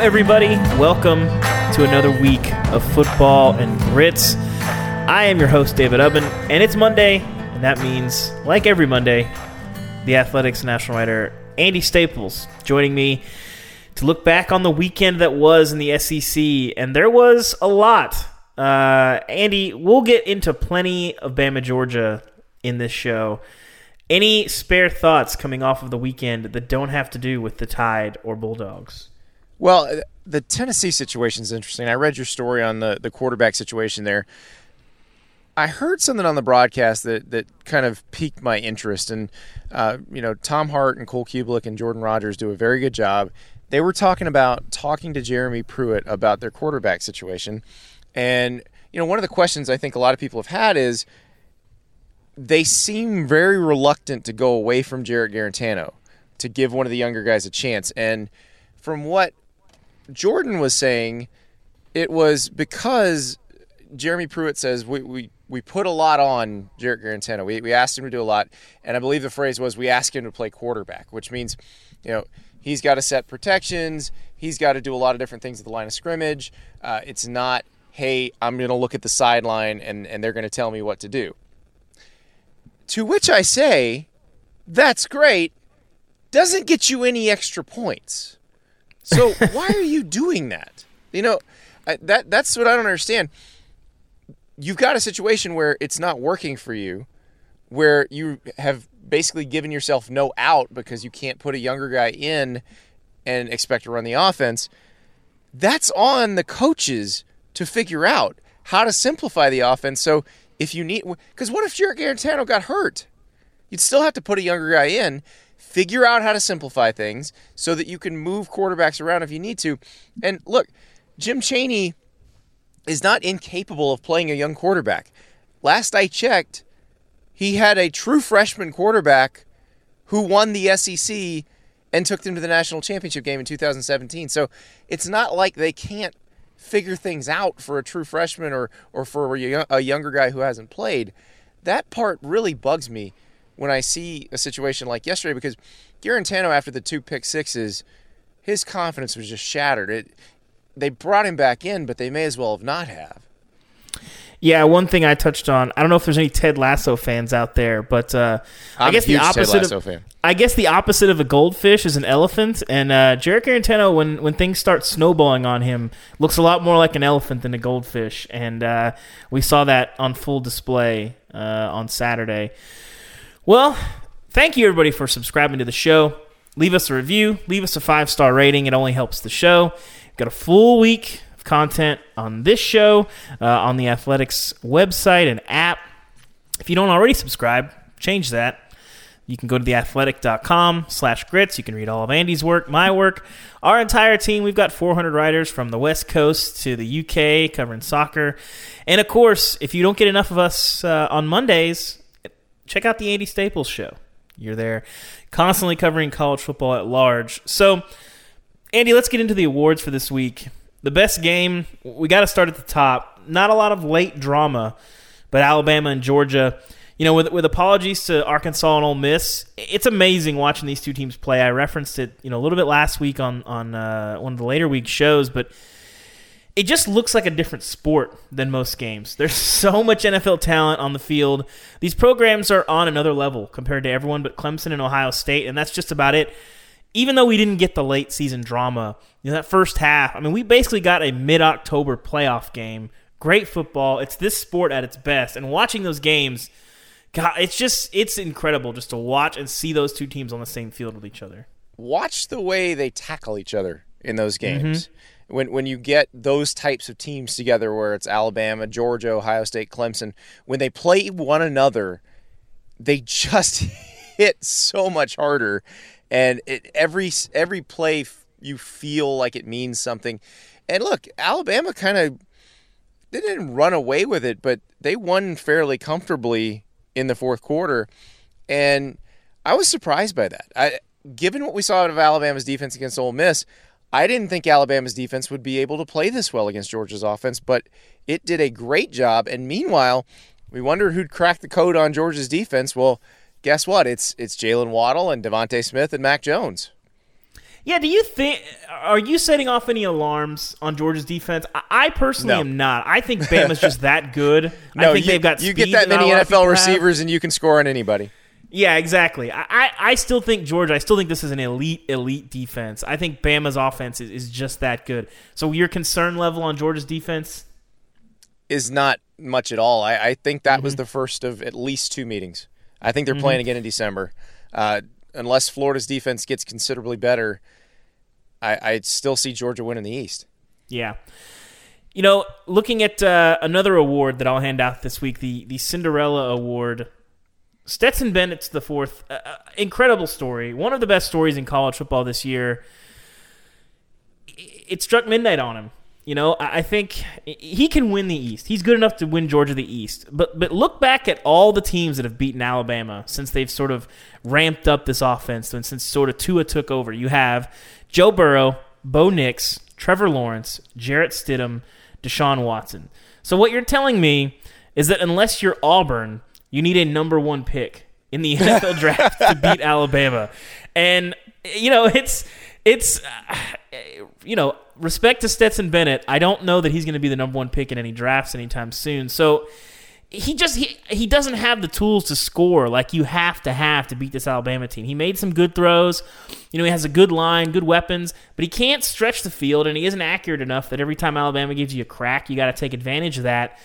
Everybody. Welcome to another week of football and grits. I am your host, David Ubben, and it's Monday, and that means, like every Monday, the Athletics national writer Andy Staples joining me to look back on the weekend that was in the SEC, and there was a lot. Uh, Andy, we'll get into plenty of Bama, Georgia in this show. Any spare thoughts coming off of the weekend that don't have to do with the Tide or Bulldogs? Well, the Tennessee situation is interesting. I read your story on the, the quarterback situation there. I heard something on the broadcast that, that kind of piqued my interest. And, uh, you know, Tom Hart and Cole Cubelic and Jordan Rodgers do a very good job. They were talking about talking to Jeremy Pruitt about their quarterback situation. And, you know, one of the questions I think a lot of people have had is they seem very reluctant to go away from Jarrett Guarantano to give one of the younger guys a chance. And from what Jordan was saying it was because Jeremy Pruitt says we, we, we put a lot on Jarrett Guarantano. We, we asked him to do a lot. And I believe the phrase was we asked him to play quarterback, which means, you know, he's got to set protections. He's got to do a lot of different things at the line of scrimmage. Uh, it's not, hey, I'm going to look at the sideline and, and they're going to tell me what to do. To which I say, that's great. Doesn't get you any extra points. So why are you doing that? You know, that that's what I don't understand. You've got a situation where it's not working for you, where you have basically given yourself no out because you can't put a younger guy in and expect to run the offense. That's on the coaches to figure out how to simplify the offense. So if you need, because what if Jarrett Guarantano got hurt? You'd still have to put a younger guy in figure out how to simplify things so that you can move quarterbacks around if you need to. And look, Jim Chaney is not incapable of playing a young quarterback. Last I checked, he had a true freshman quarterback who won the SEC and took them to the national championship game in 2017. So it's not like they can't figure things out for a true freshman or or for a younger guy who hasn't played. That part really bugs me when I see a situation like yesterday because Guarantano, after the two pick sixes, his confidence was just shattered. It, they brought him back in, but they may as well have not have. Yeah, one thing I touched on. I don't know if there's any Ted Lasso fans out there, but uh, I guess the opposite. Of, fan. I guess the opposite of a goldfish is an elephant, and uh, Jarrett Guarantano, when when things start snowballing on him, looks a lot more like an elephant than a goldfish, and uh, we saw that on full display uh, on Saturday. Well, thank you everybody for subscribing to the show. Leave us a review, leave us a five star rating. It only helps the show. We've got a full week of content on this show uh, on the Athletics website and app. If you don't already subscribe, change that. You can go to theathletic.com slash grits. You can read all of Andy's work, my work, our entire team. We've got 400 writers from the West Coast to the UK covering soccer. And of course, if you don't get enough of us uh, on Mondays, check out the Andy Staples show. You're there constantly covering college football at large. So, Andy, let's get into the awards for this week. The best game, we got to start at the top. Not a lot of late drama, but Alabama and Georgia. You know, with, with apologies to Arkansas and Ole Miss, it's amazing watching these two teams play. I referenced it, you know, a little bit last week on on uh, one of the later week shows, but it just looks like a different sport than most games. There's so much NFL talent on the field. These programs are on another level compared to everyone but Clemson and Ohio State, and that's just about it. Even though we didn't get the late season drama, you know, that first half, I mean, we basically got a mid October playoff game. Great football. It's this sport at its best. And watching those games, God, it's just, it's incredible just to watch and see those two teams on the same field with each other. Watch the way they tackle each other in those games. Mm-hmm when when you get those types of teams together, where it's Alabama, Georgia, Ohio State, Clemson, when they play one another, they just hit so much harder, and it, every every play you feel like it means something. And look, Alabama kind of they didn't run away with it, but they won fairly comfortably in the fourth quarter, and I was surprised by that. I, given what we saw out of Alabama's defense against Ole Miss, I didn't think Alabama's defense would be able to play this well against Georgia's offense, but it did a great job. And meanwhile, we wondered who'd crack the code on Georgia's defense. Well, guess what? It's it's Jaylen Waddle and DeVonta Smith and Mac Jones. Yeah, do you think are you setting off any alarms on Georgia's defense? I personally no. am not. I think Bama's just that good. no, I think you, they've got you get that many NFL receivers have. and you can score on anybody. Yeah, exactly. I, I still think Georgia. I still think this is an elite elite defense. I think Bama's offense is, is just that good. So your concern level on Georgia's defense is not much at all. I, I think that mm-hmm. was the first of at least two meetings. I think they're mm-hmm. playing again in December. Uh, unless Florida's defense gets considerably better, I, I still see Georgia winning the East. Yeah. You know, looking at uh, another award that I'll hand out this week, the the Cinderella Award Stetson Bennett's the fourth. Uh, uh, incredible story. One of the best stories in college football this year. It struck midnight on him. You know, I think he can win the East. He's good enough to win Georgia the East. But but look back at all the teams that have beaten Alabama since they've sort of ramped up this offense and since sort of Tua took over. You have Joe Burrow, Bo Nix, Trevor Lawrence, Jarrett Stidham, Deshaun Watson. So what you're telling me is that unless you're Auburn, you need a number one pick in the NFL draft to beat Alabama, and you know it's it's uh, you know respect to Stetson Bennett. I don't know that he's going to be the number one pick in any drafts anytime soon. So he just he, he doesn't have the tools to score like you have to have to beat this Alabama team. He made some good throws. You know, he has a good line, good weapons, but he can't stretch the field and he isn't accurate enough that every time Alabama gives you a crack, you got to take advantage of that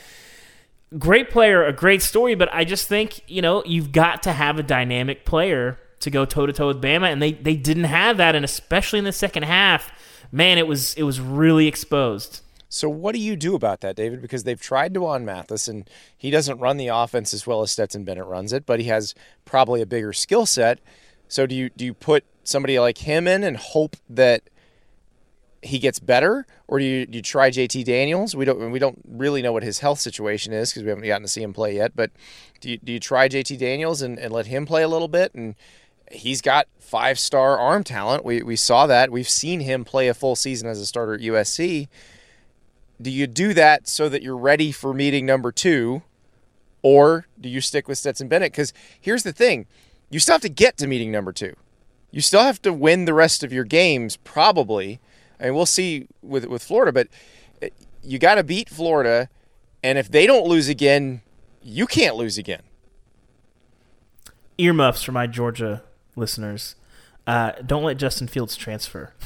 great player, a great story, but I just think, you know, you've got to have a dynamic player to go toe to toe with Bama, and they, they didn't have that, and especially in the second half, man, it was it was really exposed. So what do you do about that, David? Because they've tried D'Wan Mathis, and he doesn't run the offense as well as Stetson Bennett runs it, but he has probably a bigger skill set. So do you do you put somebody like him in and hope that he gets better, or do you, do you try JT Daniels? We don't we don't really know what his health situation is because we haven't gotten to see him play yet. But do you, do you try JT Daniels and, and let him play a little bit? And he's got five star arm talent. We we saw that. We've seen him play a full season as a starter at USC. Do you do that so that you're ready for meeting number two, or do you stick with Stetson Bennett? Because here's the thing: you still have to get to meeting number two. You still have to win the rest of your games, probably I mean, we'll see with with Florida, but eh, you got to beat Florida, and if they don't lose again, you can't lose again. Earmuffs for my Georgia listeners. Uh, don't let Justin Fields transfer.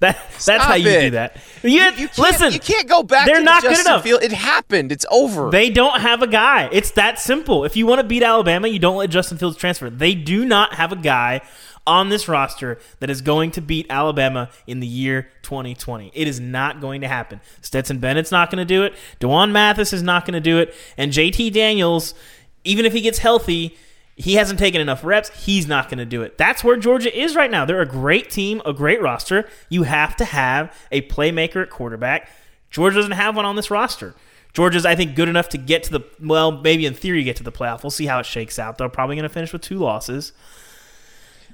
That, that's Stop how you it. do that. You, you, you listen, you can't go back. They're not Justin good enough. Field. It happened. It's over. They don't have a guy. It's that simple. If you want to beat Alabama, you don't let Justin Fields transfer. They do not have a guy on this roster that is going to beat Alabama in the year 2020. It is not going to happen. Stetson Bennett's not going to do it. D'Wan Mathis is not going to do it. And JT Daniels, even if he gets healthy, he hasn't taken enough reps. He's not going to do it. That's where Georgia is right now. They're a great team, a great roster. You have to have a playmaker at quarterback. Georgia doesn't have one on this roster. Georgia's, I think, good enough to get to the, well, maybe in theory, get to the playoff. We'll see how it shakes out. They're probably going to finish with two losses.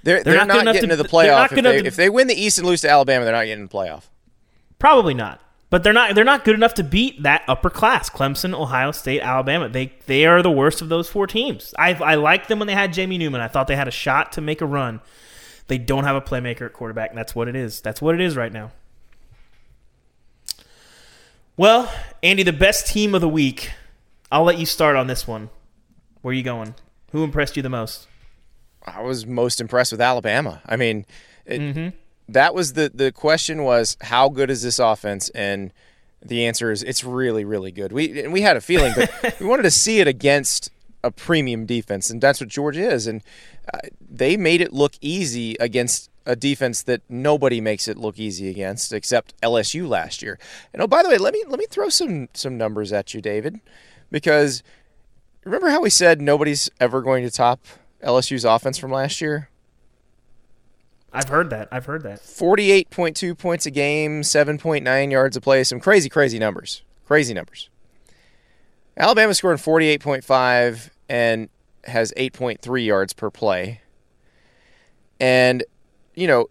They're, they're, they're not, not getting to, to, the playoff. If they, to, if they win the East and lose to Alabama, they're not getting the playoff. Probably not. But they're not they're not good enough to beat that upper class. Clemson, Ohio State, Alabama. They they are the worst of those four teams. I I liked them when they had Jamie Newman. I thought they had a shot to make a run. They don't have a playmaker at quarterback, and that's what it is. That's what it is right now. Well, Andy, the best team of the week. I'll let you start on this one. Where are you going? Who impressed you the most? I was most impressed with Alabama. I mean, it, mm-hmm. that was the the question was how good is this offense and the answer is it's really really good. We and we had a feeling, but we wanted to see it against a premium defense, and that's what Georgia is. And uh, they made it look easy against a defense that nobody makes it look easy against except LSU last year. And oh, by the way, let me let me throw some some numbers at you, David, because remember how we said nobody's ever going to top LSU's offense from last year? I've heard that. I've heard that. 48.2 points a game, 7.9 yards a play, some crazy crazy numbers. Crazy numbers. Alabama scored 48.5 and has 8.3 yards per play. And you know,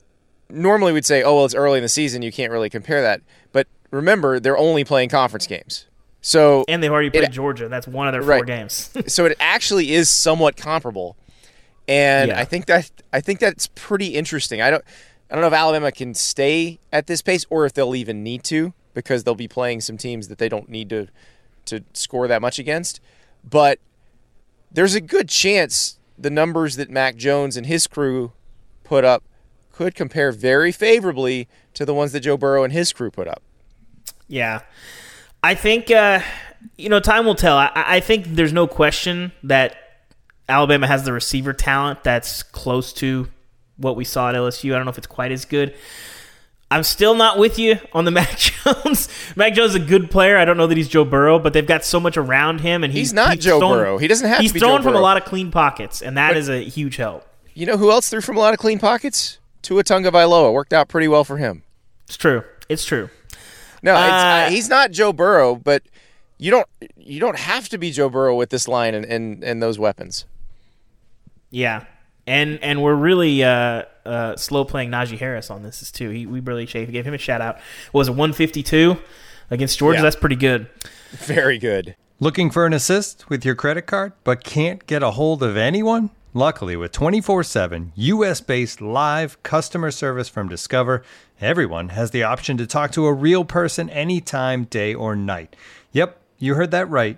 normally we'd say, oh, well, it's early in the season. You can't really compare that. But remember, they're only playing conference games. So and they've already played it, Georgia. That's one of their right. four games. so it actually is somewhat comparable, and yeah. I think that I think that's pretty interesting. I don't I don't know if Alabama can stay at this pace or if they'll even need to because they'll be playing some teams that they don't need to to score that much against. But there's a good chance the numbers that Mac Jones and his crew put up could compare very favorably to the ones that Joe Burrow and his crew put up. Yeah. I think, uh, you know, time will tell. I, I think there's no question that Alabama has the receiver talent that's close to what we saw at LSU. I don't know if it's quite as good. I'm still not with you on the Mac Jones. Mac Jones is a good player. I don't know that he's Joe Burrow, but they've got so much around him, and he's, he's not he's Joe thrown, Burrow. He doesn't have. He's to thrown from a lot of clean pockets, and that but, is a huge help. You know who else threw from a lot of clean pockets? Tua Tagovailoa worked out pretty well for him. It's true. It's true. No, uh, uh, he's not Joe Burrow, but you don't you don't have to be Joe Burrow with this line and and, and those weapons. Yeah, and and we're really uh, uh, slow playing Najee Harris on this too. He we really gave him a shout out. What was it 152 against Georgia? Yeah. That's pretty good. Very good. Looking for an assist with your credit card, but can't get a hold of anyone? Luckily, with 24 7 US based live customer service from Discover, everyone has the option to talk to a real person anytime, day or night. Yep, you heard that right.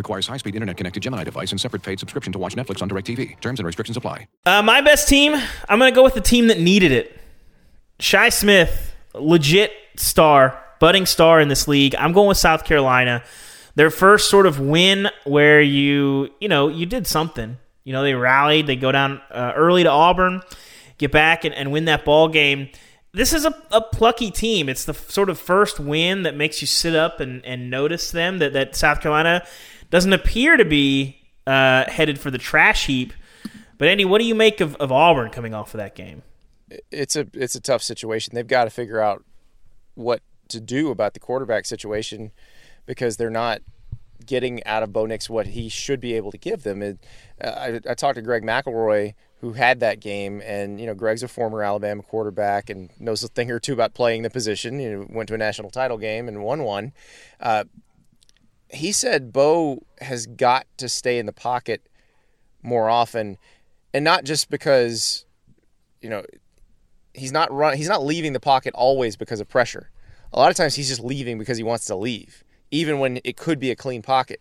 Requires high-speed internet-connected Gemini device and separate paid subscription to watch Netflix on DirecTV. Terms and restrictions apply. Uh, my best team, I'm going to go with the team that needed it. Shi Smith, legit star, budding star in this league. I'm going with South Carolina. Their first sort of win where you, you know, you did something. You know, they rallied. They go down uh, early to Auburn, get back and, and win that ball game this is a, a plucky team. It's the sort of first win that makes you sit up and, and notice them. That, that South Carolina doesn't appear to be uh, headed for the trash heap. But Andy, what do you make of, of Auburn coming off of that game? It's a it's a tough situation. They've got to figure out what to do about the quarterback situation because they're not getting out of Bo Nix what he should be able to give them. It, uh, I, I talked to Greg McElroy who had that game. And, you know, Greg's a former Alabama quarterback and knows a thing or two about playing the position. You know, went to a national title game and won one. Uh, he said Bo has got to stay in the pocket more often, and not just because, you know, he's not run, he's not leaving the pocket always because of pressure. A lot of times he's just leaving because he wants to leave, even when it could be a clean pocket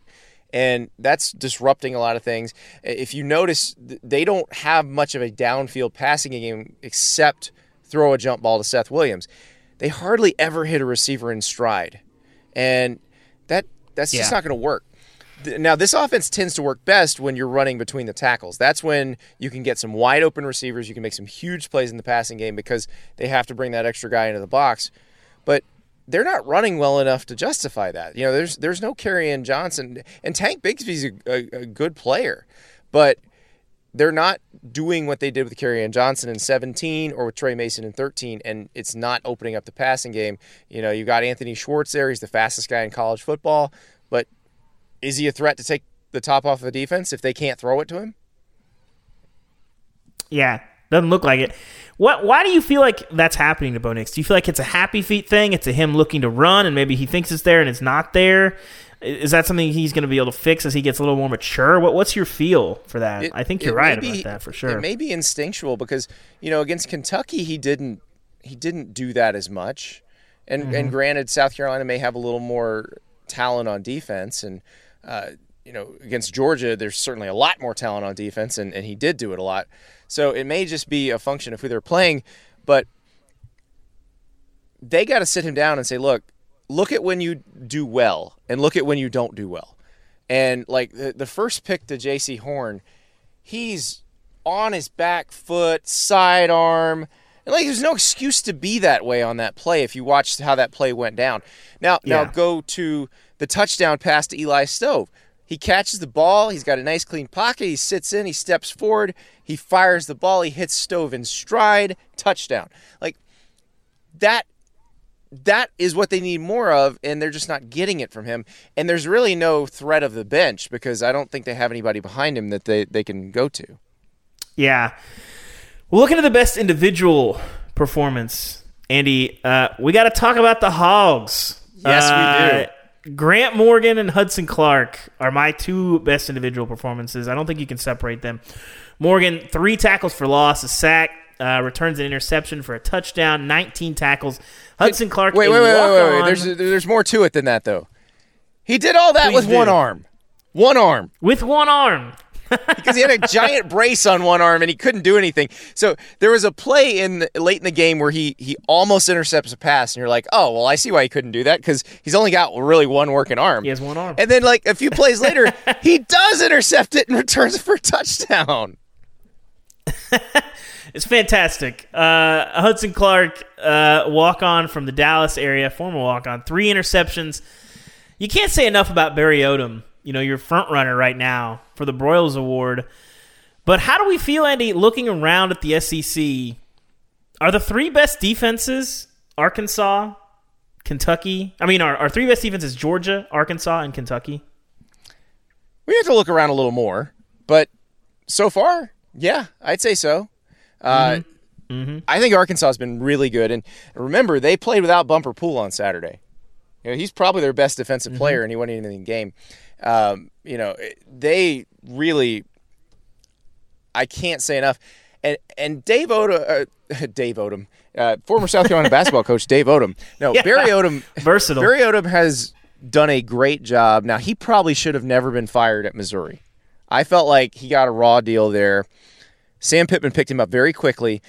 and that's disrupting a lot of things. If you notice, they don't have much of a downfield passing game except throw a jump ball to Seth Williams. they hardly ever hit a receiver in stride, and that that's yeah. just not going to work. Now, this offense tends to work best when you're running between the tackles. That's when you can get some wide open receivers. You can make some huge plays in the passing game because they have to bring that extra guy into the box. But they're not running well enough to justify that. You know, there's there's no Kerryon Johnson and Tank Bigsby's a, a, a good player, but they're not doing what they did with Kerryon Johnson in 17 or with Tre Mason in 13, and it's not opening up the passing game. You know, you got Anthony Schwartz there. He's the fastest guy in college football, but is he a threat to take the top off of the defense if they can't throw it to him? Yeah, doesn't look like it. What? Why do you feel like that's happening to Bo Nix? Do you feel like it's a happy feet thing? It's a him looking to run, and maybe he thinks it's there and it's not there. Is that something he's going to be able to fix as he gets a little more mature? What, what's your feel for that? It, I think you're right be, about that for sure. It may be instinctual because you know against Kentucky he didn't he didn't do that as much, and mm-hmm. and granted South Carolina may have a little more talent on defense, and uh, you know against Georgia there's certainly a lot more talent on defense, and, and he did do it a lot. So it may just be a function of who they're playing, but they got to sit him down and say, look, look at when you do well and look at when you don't do well. And like the, the first pick to JC Horn, he's on his back foot, sidearm. And like there's no excuse to be that way on that play if you watch how that play went down. Now yeah. now go to the touchdown pass to Eli Stove. He catches the ball, he's got a nice clean pocket, he sits in, he steps forward, he fires the ball, he hits Stove in stride, touchdown. Like that that is what they need more of, and they're just not getting it from him. And there's really no threat of the bench because I don't think they have anybody behind him that they, they can go to. Yeah. Well, looking at the best individual performance, Andy, uh, we got to talk about the Hogs. Yes, uh, we do. Grant Morgan and Hudson Clark are my two best individual performances. I don't think you can separate them. Morgan, three tackles for loss, a sack, uh, returns an interception for a touchdown, 19 tackles. Hudson Clark. Wait, wait, wait, wait, wait, wait. There's there's more to it than that though. He did all that Please with do. one arm. One arm. With one arm. because he had a giant brace on one arm and he couldn't do anything. So there was a play in late in the game where he he almost intercepts a pass, and you're like, oh well, I see why he couldn't do that because he's only got really one working arm. He has one arm. And then like a few plays later, he does intercept it and returns it for a touchdown. It's fantastic. Uh, Hudson Clark, uh, walk on from the Dallas area, former walk on, three interceptions. You can't say enough about Barry Odom. You know, your front runner right now for the Broyles Award. But how do we feel, Andy, looking around at the SEC? Are the three best defenses Arkansas, Kentucky? I mean, our, our three best defenses Georgia, Arkansas, and Kentucky? We have to look around a little more. But so far, yeah, I'd say so. Uh, mm-hmm. Mm-hmm. I think Arkansas has been really good. And remember, they played without Bumper Pool on Saturday. You know, he's probably their best defensive mm-hmm. player, and he went into the game. Um, you know, they really, I can't say enough. And and Dave Odom, uh, Dave Odom, uh, former South Carolina basketball coach Dave Odom. No, yeah. Barry Odom, versatile. Barry Odom has done a great job. Now he probably should have never been fired at Missouri. I felt like he got a raw deal there. Sam Pittman picked him up very quickly.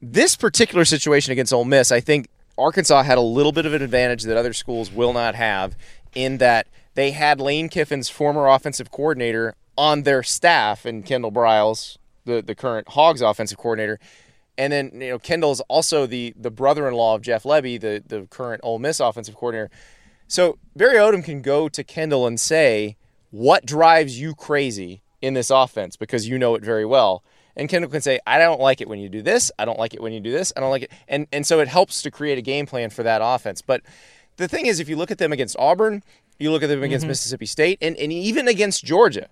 This particular situation against Ole Miss, I think Arkansas had a little bit of an advantage that other schools will not have in that they had Lane Kiffin's former offensive coordinator on their staff and Kendall Briles, the, the current Hogs offensive coordinator. And then, you know, Kendall's also the the brother-in-law of Jeff Lebby, the, the current Ole Miss offensive coordinator. So Barry Odom can go to Kendall and say, what drives you crazy in this offense? Because you know it very well. And Kendall can say, I don't like it when you do this. I don't like it when you do this. I don't like it. And, and so it helps to create a game plan for that offense. But the thing is, if you look at them against Auburn, you look at them against mm-hmm. Mississippi State, and, and even against Georgia,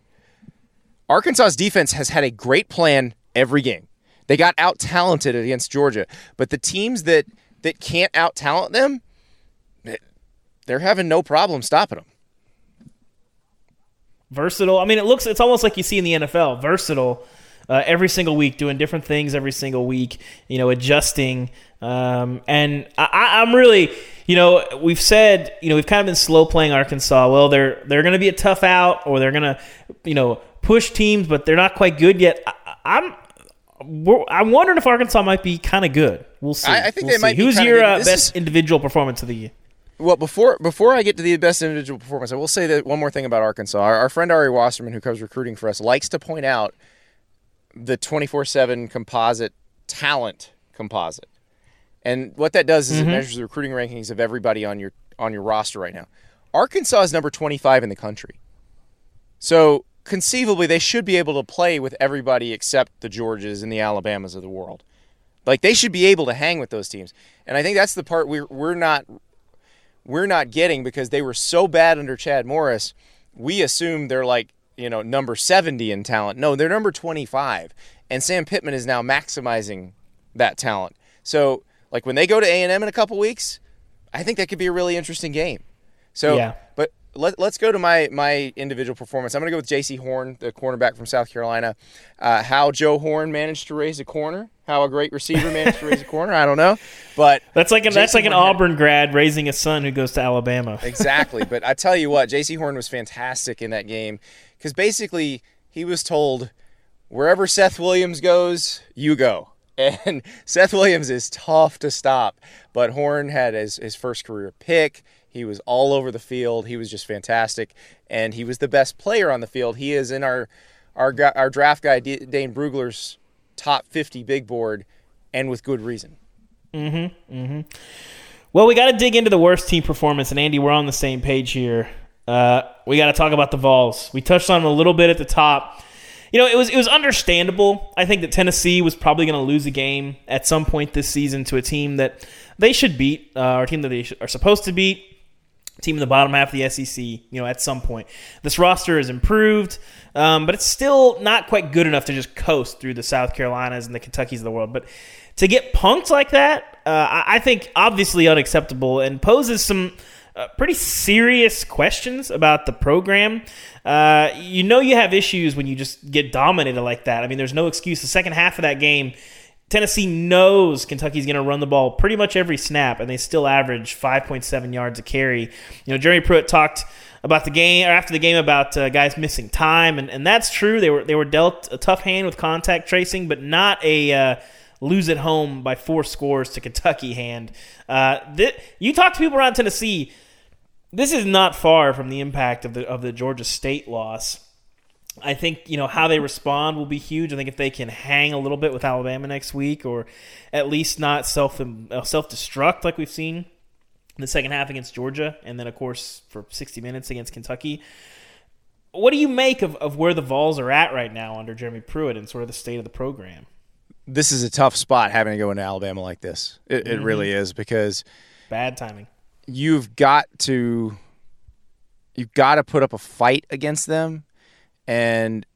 Arkansas's defense has had a great plan every game. They got out talented against Georgia, but the teams that that can't out talent them, they're having no problem stopping them. Versatile. I mean, it looks it's almost like you see in the NFL. Versatile uh, every single week, doing different things every single week, you know, adjusting. Um, and I, I'm really, you know, we've said, you know, we've kind of been slow playing Arkansas. Well, they're they're going to be a tough out, or they're going to, you know, push teams, but they're not quite good yet. I, I'm I'm wondering if Arkansas might be kind of good. We'll see. I, I think we'll they see. might. Who's your uh, best is, individual performance of the year? Well, before before I get to the best individual performance, I will say that one more thing about Arkansas. Our, our friend Ari Wasserman, who comes recruiting for us, likes to point out the twenty four seven composite talent composite, and what that does is mm-hmm. it measures the recruiting rankings of everybody on your on your roster right now. Arkansas is number twenty five in the country, so conceivably they should be able to play with everybody except the Georges and the Alabamas of the world. Like they should be able to hang with those teams. And I think that's the part we're we're not we're not getting because they were so bad under Chad Morris. We assume they're like, you know, number 70 in talent. No, they're number 25. And Sam Pittman is now maximizing that talent. So, like when they go to A&M in a couple weeks, I think that could be a really interesting game. So, yeah. but let, us go to my my individual performance. I'm going to go with J.C. Horn, the cornerback from South Carolina. Uh, how Joe Horn managed to raise a corner, how a great receiver managed to raise a corner, I don't know, but that's like that's like an Auburn had, grad raising a son who goes to Alabama. exactly, but I tell you what, J.C. Horn was fantastic in that game because basically he was told, wherever Seth Williams goes, you go. And Seth Williams is tough to stop, but Horn had his, his first career pick. He was all over the field. He was just fantastic, and he was the best player on the field. He is in our our our draft guy Dane Brugler's top 50 big board, and with good reason. Mm-hmm. Mm-hmm. Well, we got to dig into the worst team performance, and Andy, we're on the same page here. Uh, we got to talk about the Vols. We touched on them a little bit at the top. You know, it was it was understandable. I think that Tennessee was probably going to lose a game at some point this season to a team that they should beat, uh, or a team that they are supposed to beat team in the bottom half of the SEC, you know, at some point. This roster has improved, um, but it's still not quite good enough to just coast through the South Carolinas and the Kentuckys of the world. But to get punked like that, uh, I think obviously unacceptable and poses some uh, pretty serious questions about the program. Uh, you know, you have issues when you just get dominated like that. I mean, there's no excuse. The second half of that game, Tennessee knows Kentucky's going to run the ball pretty much every snap, and they still average 5.7 yards a carry. You know, Jeremy Pruitt talked about the game or after the game about uh, guys missing time, and, and that's true. They were they were dealt a tough hand with contact tracing, but not a uh, lose at home by four scores to Kentucky hand. Uh, th- you talk to people around Tennessee. This is not far from the impact of the of the Georgia State loss. I think you know how they respond will be huge. I think if they can hang a little bit with Alabama next week, or at least not self uh, self destruct like we've seen in the second half against Georgia, and then of course for 60 minutes against Kentucky. What do you make of, of where the Vols are at right now under Jeremy Pruitt and sort of the state of the program? This is a tough spot having to go into Alabama like this. It, mm-hmm. it really is because bad timing. You've got to you've got to put up a fight against them and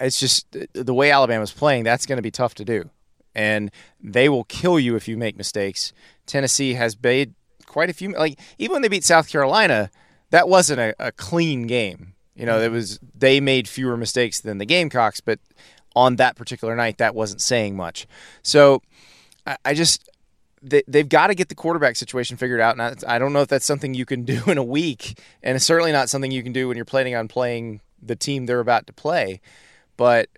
it's just the way Alabama's playing. That's going to be tough to do, and they will kill you if you make mistakes. Tennessee has made quite a few. Like even when they beat South Carolina, that wasn't a, a clean game. You know, it was they made fewer mistakes than the Gamecocks, but on that particular night, that wasn't saying much. So I, I just they, have got to get the quarterback situation figured out. And I, I don't know if that's something you can do in a week, and it's certainly not something you can do when you're planning on playing the team they're about to play. But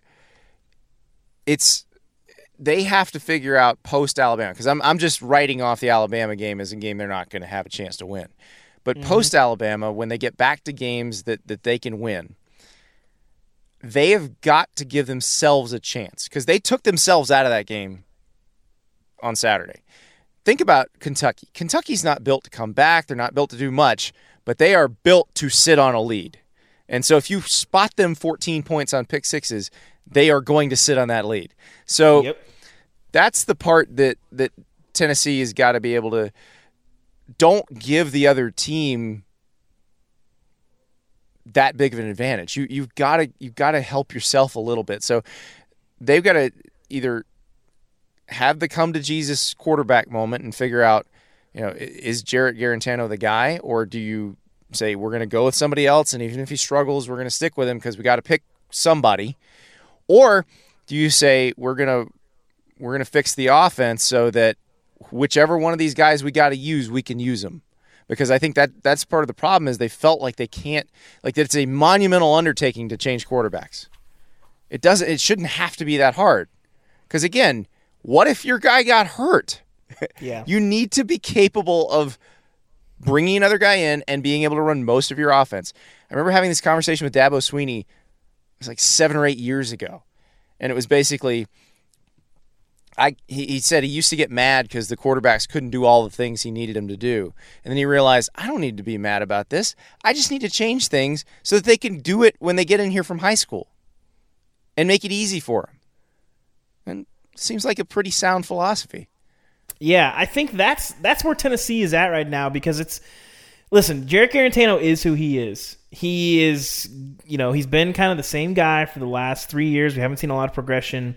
it's they have to figure out post Alabama because I'm I'm just writing off the Alabama game as a game they're not going to have a chance to win. But mm-hmm. post Alabama, when they get back to games that that they can win, they have got to give themselves a chance because they took themselves out of that game on Saturday. Think about Kentucky. Kentucky's not built to come back. They're not built to do much, but they are built to sit on a lead. And so if you spot them 14 points on pick sixes, they are going to sit on that lead. So yep. that's the part that that Tennessee has got to be able to don't give the other team that big of an advantage. You you've got to you've got to help yourself a little bit. So they've got to either have the come to Jesus quarterback moment and figure out, you know, is Jarrett Guarantano the guy, or do you say we're going to go with somebody else, and even if he struggles, we're going to stick with him because we got to pick somebody, or do you say we're going to we're going to fix the offense so that whichever one of these guys we got to use, we can use them? Because I think that that's part of the problem is they felt like they can't like that it's a monumental undertaking to change quarterbacks. It doesn't. It shouldn't have to be that hard. Because again, What if your guy got hurt? Yeah. you need to be capable of bringing another guy in and being able to run most of your offense. I remember having this conversation with Dabo Swinney. It was like seven or eight years ago, and it was basically. I, he, he said he used to get mad because the quarterbacks couldn't do all the things he needed them to do. And then he realized, I don't need to be mad about this. I just need to change things so that they can do it when they get in here from high school and make it easy for them. And seems like a pretty sound philosophy. Yeah, I think that's that's where Tennessee is at right now because it's listen, Jarrett Guarantano is who he is. He is, you know, he's been kind of the same guy for the last three years. We haven't seen a lot of progression.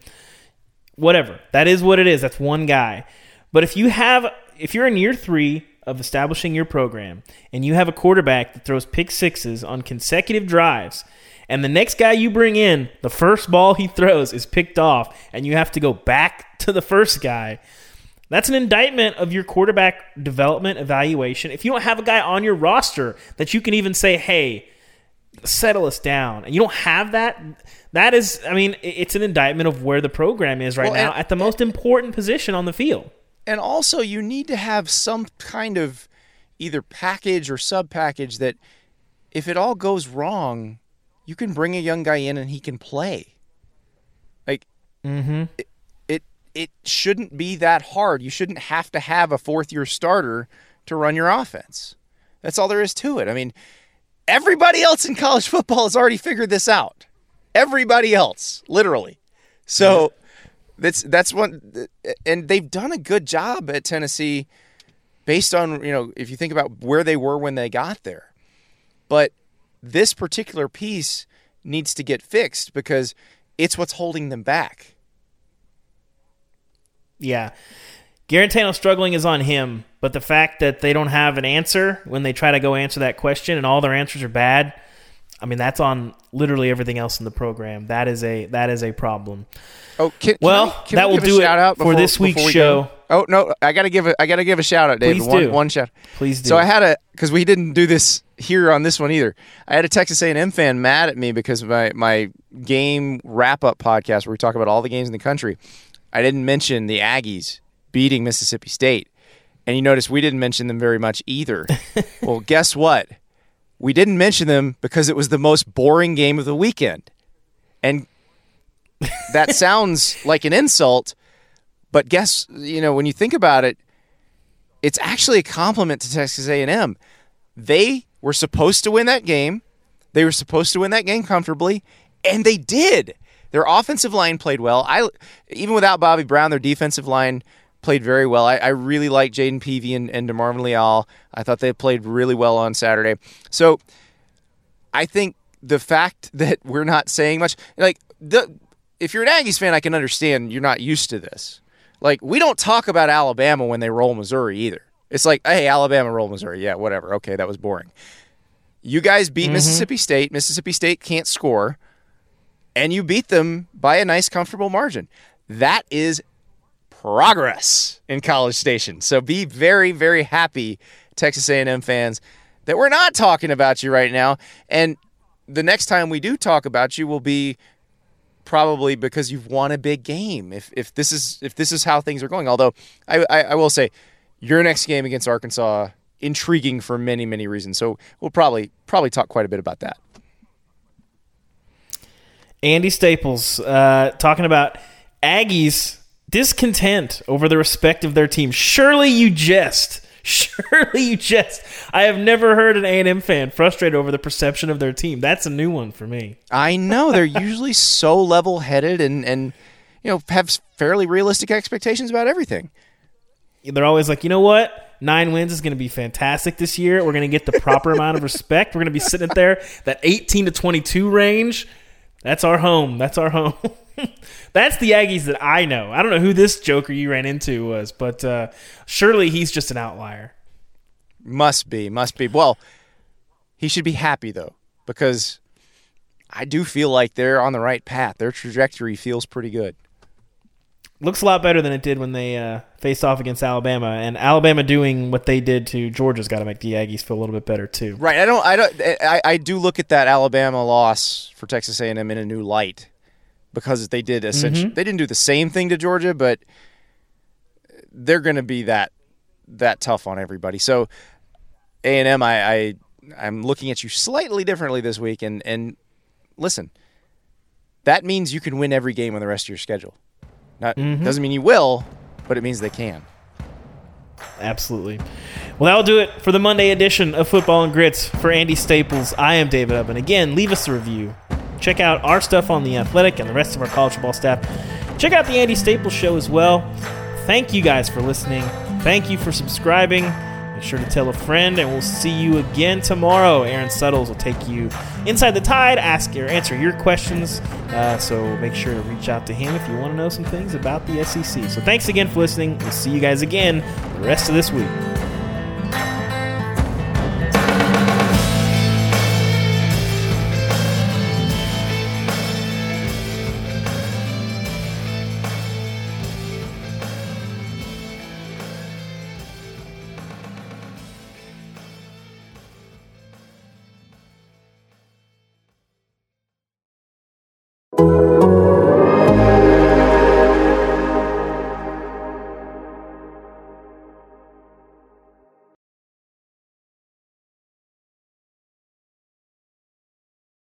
Whatever. That is what it is. That's one guy. But if you have, if you're in year three of establishing your program and you have a quarterback that throws pick sixes on consecutive drives, and the next guy you bring in, the first ball he throws is picked off, and you have to go back to the first guy that's an indictment of your quarterback development evaluation. If you don't have a guy on your roster that you can even say, hey, settle us down, and you don't have that, that is, I mean, it's an indictment of where the program is right well, now and, at the most important position on the field. And also, you need to have some kind of either package or sub package that if it all goes wrong, you can bring a young guy in and he can play. Like, mm-hmm it shouldn't be that hard. You shouldn't have to have a fourth year starter to run your offense. That's all there is to it. I mean, everybody else in college football has already figured this out. Everybody else, literally. So that's that's one and they've done a good job at Tennessee based on, you know, if you think about where they were when they got there. But this particular piece needs to get fixed because it's what's holding them back. Yeah. Guarantano struggling is on him, but the fact that they don't have an answer when they try to go answer that question and all their answers are bad, I mean that's on literally everything else in the program. That is a that is a problem. Oh, can, well, can can that we will do it before, for this week's show. Go? Oh no, I gotta give a I gotta give a shout out, David. Please one, do. one shout. Please do. So I had a because we didn't do this here on this one either. I had a Texas A&M fan mad at me because my my game wrap up podcast where we talk about all the games in the country. I didn't mention the Aggies beating Mississippi State. And you notice we didn't mention them very much either. well, guess what? We didn't mention them because it was the most boring game of the weekend. And that sounds like an insult, but guess, you know, when you think about it, it's actually a compliment to Texas A&M. They were supposed to win that game. They were supposed to win that game comfortably, and they did. Their offensive line played well. I even without Bobby Brown, their defensive line played very well. I, I really like Jayden Peevy and, and DeMarvin Leal. I thought they played really well on Saturday. So I think the fact that we're not saying much, like the if you're an Aggies fan, I can understand you're not used to this. Like we don't talk about Alabama when they roll Missouri either. It's like, hey, Alabama roll Missouri. Yeah, whatever. Okay, that was boring. You guys beat mm-hmm. Mississippi State. Mississippi State can't score and you beat them by a nice, comfortable margin. That is progress in College Station. So be very, very happy, Texas A&M fans, that we're not talking about you right now. And the next time we do talk about you will be probably because you've won a big game. If if this is if this is how things are going. Although I, I, I will say, your next game against Arkansas intriguing for many many reasons. So we'll probably probably talk quite a bit about that. Andy Staples uh, talking about Aggies discontent over the respect of their team. Surely you jest. Surely you jest. I have never heard an A&M fan frustrated over the perception of their team. That's a new one for me. I know they're usually so level-headed and and you know have fairly realistic expectations about everything. They're always like, "You know what? Nine wins is going to be fantastic this year. We're going to get the proper amount of respect. We're going to be sitting there that 18 to 22 range that's our home. That's our home. That's the Aggies that I know. I don't know who this joker you ran into was, but uh, surely he's just an outlier. Must be, must be. Well, he should be happy though, because I do feel like they're on the right path. Their trajectory feels pretty good looks a lot better than it did when they uh, faced off against Alabama. And Alabama doing what they did to Georgia's got to make the Aggies feel a little bit better too. Right. I don't. I don't. I, I do look at that Alabama loss for Texas A&M in a new light because they did essentially mm-hmm. they didn't do the same thing to Georgia, but they're going to be that that tough on everybody. So A and M, I, I I'm looking at you slightly differently this week, and and listen, that means you can win every game on the rest of your schedule. Not mm-hmm. doesn't mean you will, but it means they can. Absolutely. Well, that'll do it for the Monday edition of Football and Grits. For Andy Staples, I am David Ubben. Again, leave us a review. Check out our stuff on The Athletic and the rest of our college football staff. Check out the Andy Staples Show as well. Thank you guys for listening. Thank you for subscribing. Make sure to tell a friend, and we'll see you again tomorrow. Aaron Suttles will take you inside the tide, ask or answer your questions. Uh, so make sure to reach out to him if you want to know some things about the SEC. So thanks again for listening. We'll see you guys again the rest of this week.